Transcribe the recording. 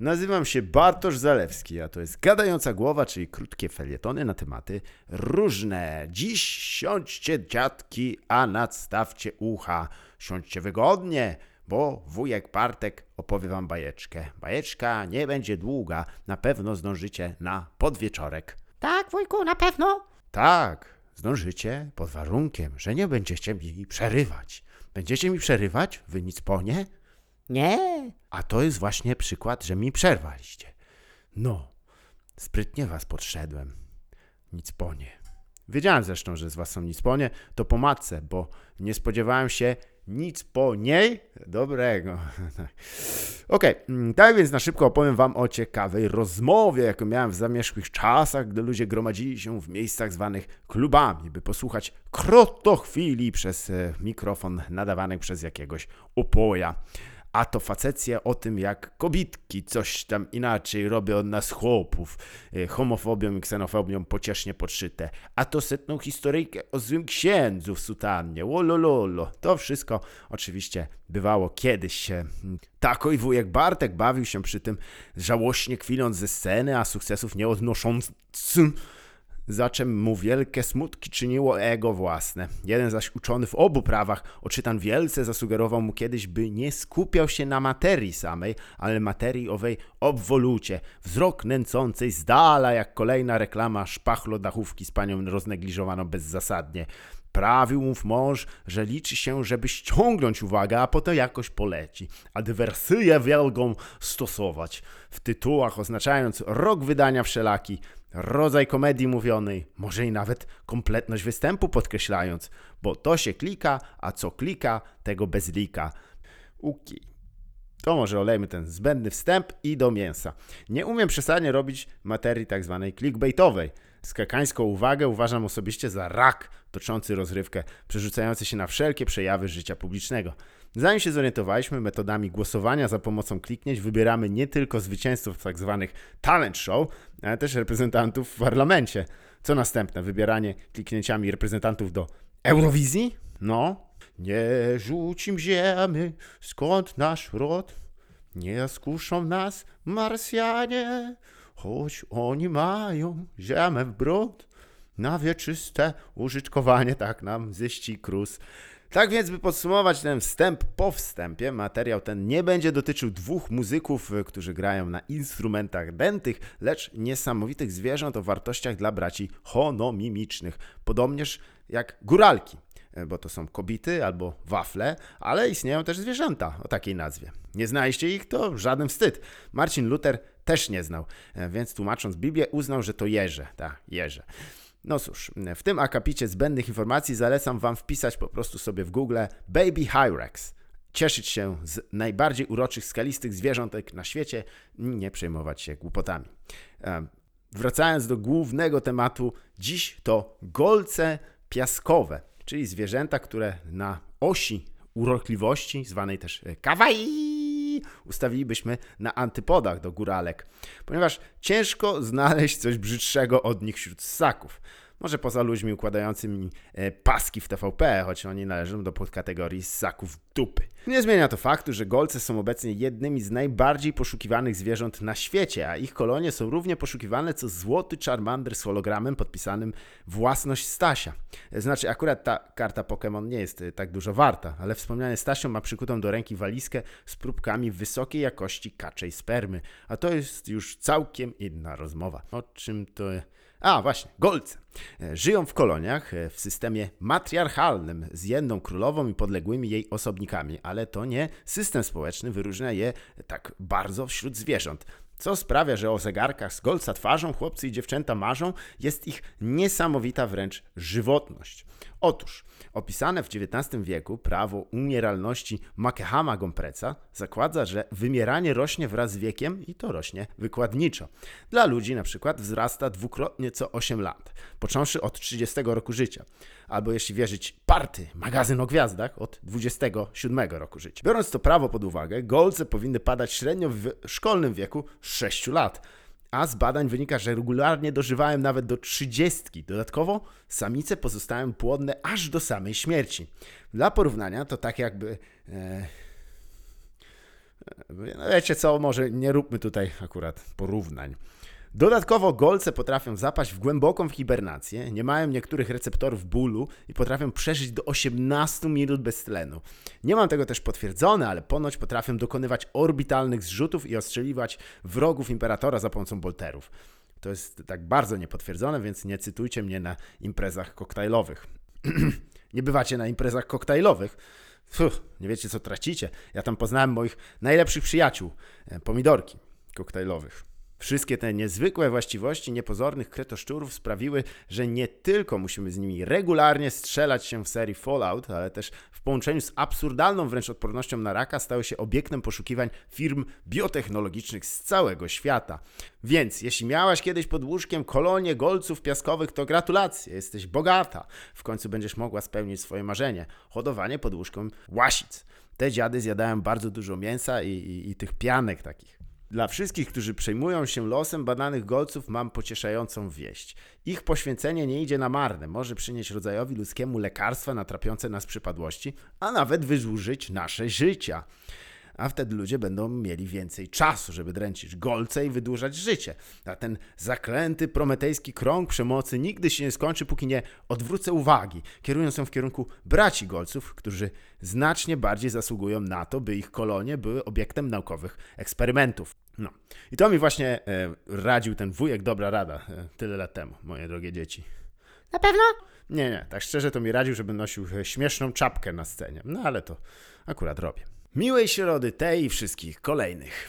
Nazywam się Bartosz Zalewski, a to jest Gadająca Głowa, czyli krótkie felietony na tematy różne. Dziś siądźcie dziadki, a nadstawcie ucha. Siądźcie wygodnie, bo wujek Bartek opowie wam bajeczkę. Bajeczka nie będzie długa, na pewno zdążycie na podwieczorek. Tak, wujku, na pewno? Tak, zdążycie pod warunkiem, że nie będziecie mi przerywać. Będziecie mi przerywać? Wy nic po nie? Nie. A to jest właśnie przykład, że mi przerwaliście. No, sprytnie was podszedłem. Nic po nie. Wiedziałem zresztą, że z was są nic po nie, to po matce, bo nie spodziewałem się nic po niej dobrego. Okej, mm, tak więc na szybko opowiem wam o ciekawej rozmowie, jaką miałem w zamierzchłych czasach, gdy ludzie gromadzili się w miejscach zwanych klubami, by posłuchać krotochwili przez e, mikrofon nadawany przez jakiegoś upoja a to facecje o tym, jak kobitki coś tam inaczej robią od nas chłopów, e, homofobią i ksenofobią pociesznie podszyte, a to setną historyjkę o złym księdzu w sutannie, łolololo. To wszystko oczywiście bywało kiedyś. Tako i wujek Bartek bawił się przy tym, żałośnie kwiląc ze sceny, a sukcesów nie odnosząc za czym mu wielkie smutki czyniło ego własne. Jeden zaś uczony w obu prawach, oczytan wielce, zasugerował mu kiedyś, by nie skupiał się na materii samej, ale materii owej obwolucie, wzrok nęcącej z dala jak kolejna reklama szpachlo dachówki z panią roznegliżowaną bezzasadnie. Prawił mów mąż, że liczy się, żeby ściągnąć uwagę, a potem jakoś poleci. A dywersyję stosować. W tytułach oznaczając rok wydania wszelaki, rodzaj komedii mówionej, może i nawet kompletność występu podkreślając, bo to się klika, a co klika, tego bez lika. Uki. To może olejmy ten zbędny wstęp i do mięsa. Nie umiem przesadnie robić materii tak zwanej clickbaitowej. Skakańską uwagę uważam osobiście za rak toczący rozrywkę, przerzucający się na wszelkie przejawy życia publicznego. Zanim się zorientowaliśmy metodami głosowania za pomocą kliknięć, wybieramy nie tylko zwycięzców tzw. Tak talent show, ale też reprezentantów w parlamencie. Co następne? Wybieranie kliknięciami reprezentantów do Eurowizji? No. Nie rzucim ziemi, skąd nasz rod? Nie skuszą nas Marsjanie, choć oni mają ziemię w brod. Na wieczyste użytkowanie, tak nam zyści krus. Tak więc, by podsumować ten wstęp po wstępie, materiał ten nie będzie dotyczył dwóch muzyków, y, którzy grają na instrumentach dętych, lecz niesamowitych zwierząt o wartościach dla braci honomimicznych, podobnież jak góralki, bo to są kobity albo wafle, ale istnieją też zwierzęta o takiej nazwie. Nie znaliście ich? To żaden wstyd. Marcin Luther też nie znał, y, więc tłumacząc Biblię uznał, że to jeże, tak, jeże. No cóż, w tym akapicie zbędnych informacji zalecam Wam wpisać po prostu sobie w Google Baby Hyrax. Cieszyć się z najbardziej uroczych, skalistych zwierzątek na świecie, nie przejmować się głupotami. Wracając do głównego tematu, dziś to golce piaskowe, czyli zwierzęta, które na osi urokliwości, zwanej też kawaii, ustawilibyśmy na antypodach do góralek, ponieważ ciężko znaleźć coś brzydszego od nich wśród ssaków. Może poza ludźmi układającymi e, paski w TVP, choć oni należą do podkategorii ssaków dupy. Nie zmienia to faktu, że golce są obecnie jednymi z najbardziej poszukiwanych zwierząt na świecie, a ich kolonie są równie poszukiwane co złoty Charmander z hologramem podpisanym własność Stasia. Znaczy, akurat ta karta Pokémon nie jest e, tak dużo warta, ale wspomniany Stasio ma przykutą do ręki walizkę z próbkami wysokiej jakości kaczej spermy, a to jest już całkiem inna rozmowa. O czym to a, właśnie, golce. E, żyją w koloniach e, w systemie matriarchalnym z jedną królową i podległymi jej osobnikami, ale to nie system społeczny wyróżnia je tak bardzo wśród zwierząt. Co sprawia, że o zegarkach z golca twarzą chłopcy i dziewczęta marzą, jest ich niesamowita wręcz żywotność. Otóż opisane w XIX wieku prawo umieralności Makehama Gompreca zakłada, że wymieranie rośnie wraz z wiekiem i to rośnie wykładniczo. Dla ludzi na przykład wzrasta dwukrotnie co 8 lat, począwszy od 30 roku życia, albo jeśli wierzyć Party, magazyn o gwiazdach, od 27 roku życia. Biorąc to prawo pod uwagę, golce powinny padać średnio w szkolnym wieku 6 lat a z badań wynika, że regularnie dożywałem nawet do trzydziestki. Dodatkowo samice pozostają płodne aż do samej śmierci. Dla porównania to tak jakby... E, No wiecie co, może nie róbmy tutaj akurat porównań. Dodatkowo golce potrafią zapaść w głęboką hibernację, nie mają niektórych receptorów bólu i potrafią przeżyć do 18 minut bez tlenu. Nie mam tego też potwierdzone, ale ponoć potrafią dokonywać orbitalnych zrzutów i ostrzeliwać wrogów imperatora za pomocą bolterów. To jest tak bardzo niepotwierdzone, więc nie cytujcie mnie na imprezach koktajlowych. nie bywacie na imprezach koktajlowych? Fuh, nie wiecie co tracicie. Ja tam poznałem moich najlepszych przyjaciół, e, pomidorki koktajlowych. Wszystkie te niezwykłe właściwości niepozornych kretoszczurów sprawiły, że nie tylko musimy z nimi regularnie strzelać się w serii Fallout, ale też w połączeniu z absurdalną wręcz odpornością na raka stały się obiektem poszukiwań firm biotechnologicznych z całego świata. Więc jeśli miałaś kiedyś pod łóżkiem kolonię golców piaskowych, to gratulacje, jesteś bogata. W końcu będziesz mogła spełnić swoje marzenie hodowanie pod łóżką łasic. Te dziady zjadają bardzo dużo mięsa i, i, i tych pianek takich. Dla wszystkich, którzy przejmują się losem badanych golców, mam pocieszającą wieść. Ich poświęcenie nie idzie na marne, może przynieść rodzajowi ludzkiemu lekarstwa na trapiące nas przypadłości, a nawet wydłużyć nasze życia. A wtedy ludzie będą mieli więcej czasu, żeby dręczyć golce i wydłużać życie. A ten zaklęty prometejski krąg przemocy nigdy się nie skończy, póki nie odwrócę uwagi, kierując ją w kierunku braci golców, którzy znacznie bardziej zasługują na to, by ich kolonie były obiektem naukowych eksperymentów. No. I to mi właśnie e, radził ten wujek Dobra Rada e, tyle lat temu, moje drogie dzieci. Na pewno? Nie, nie, tak szczerze to mi radził, żebym nosił e, śmieszną czapkę na scenie. No ale to akurat robię. Miłej środy tej i wszystkich kolejnych.